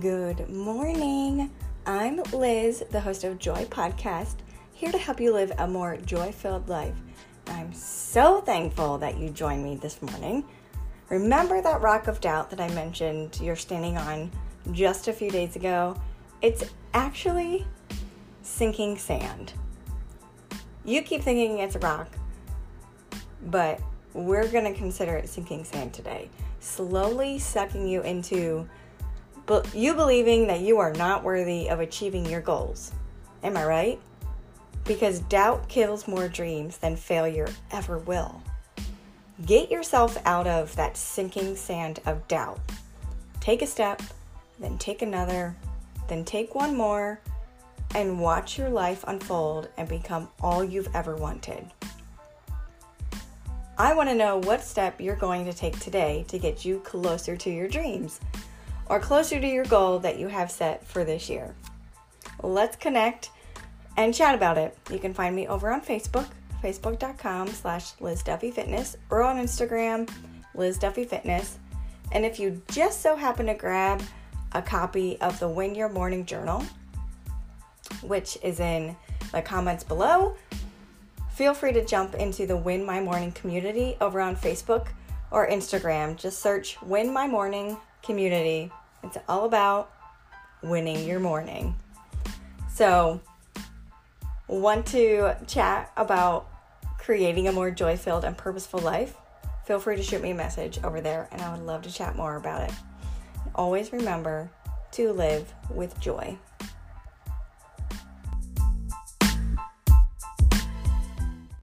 Good morning. I'm Liz, the host of Joy Podcast, here to help you live a more joy filled life. I'm so thankful that you joined me this morning. Remember that rock of doubt that I mentioned you're standing on just a few days ago? It's actually sinking sand. You keep thinking it's a rock, but we're going to consider it sinking sand today, slowly sucking you into you believing that you are not worthy of achieving your goals. Am I right? Because doubt kills more dreams than failure ever will. Get yourself out of that sinking sand of doubt. Take a step, then take another, then take one more, and watch your life unfold and become all you've ever wanted. I want to know what step you're going to take today to get you closer to your dreams or closer to your goal that you have set for this year. Let's connect and chat about it. You can find me over on Facebook, facebook.com slash Liz Duffy Fitness, or on Instagram, Liz Duffy Fitness. And if you just so happen to grab a copy of the Win Your Morning Journal, which is in the comments below, feel free to jump into the Win My Morning community over on Facebook or Instagram. Just search Win My Morning Community it's all about winning your morning. So, want to chat about creating a more joy filled and purposeful life? Feel free to shoot me a message over there, and I would love to chat more about it. Always remember to live with joy.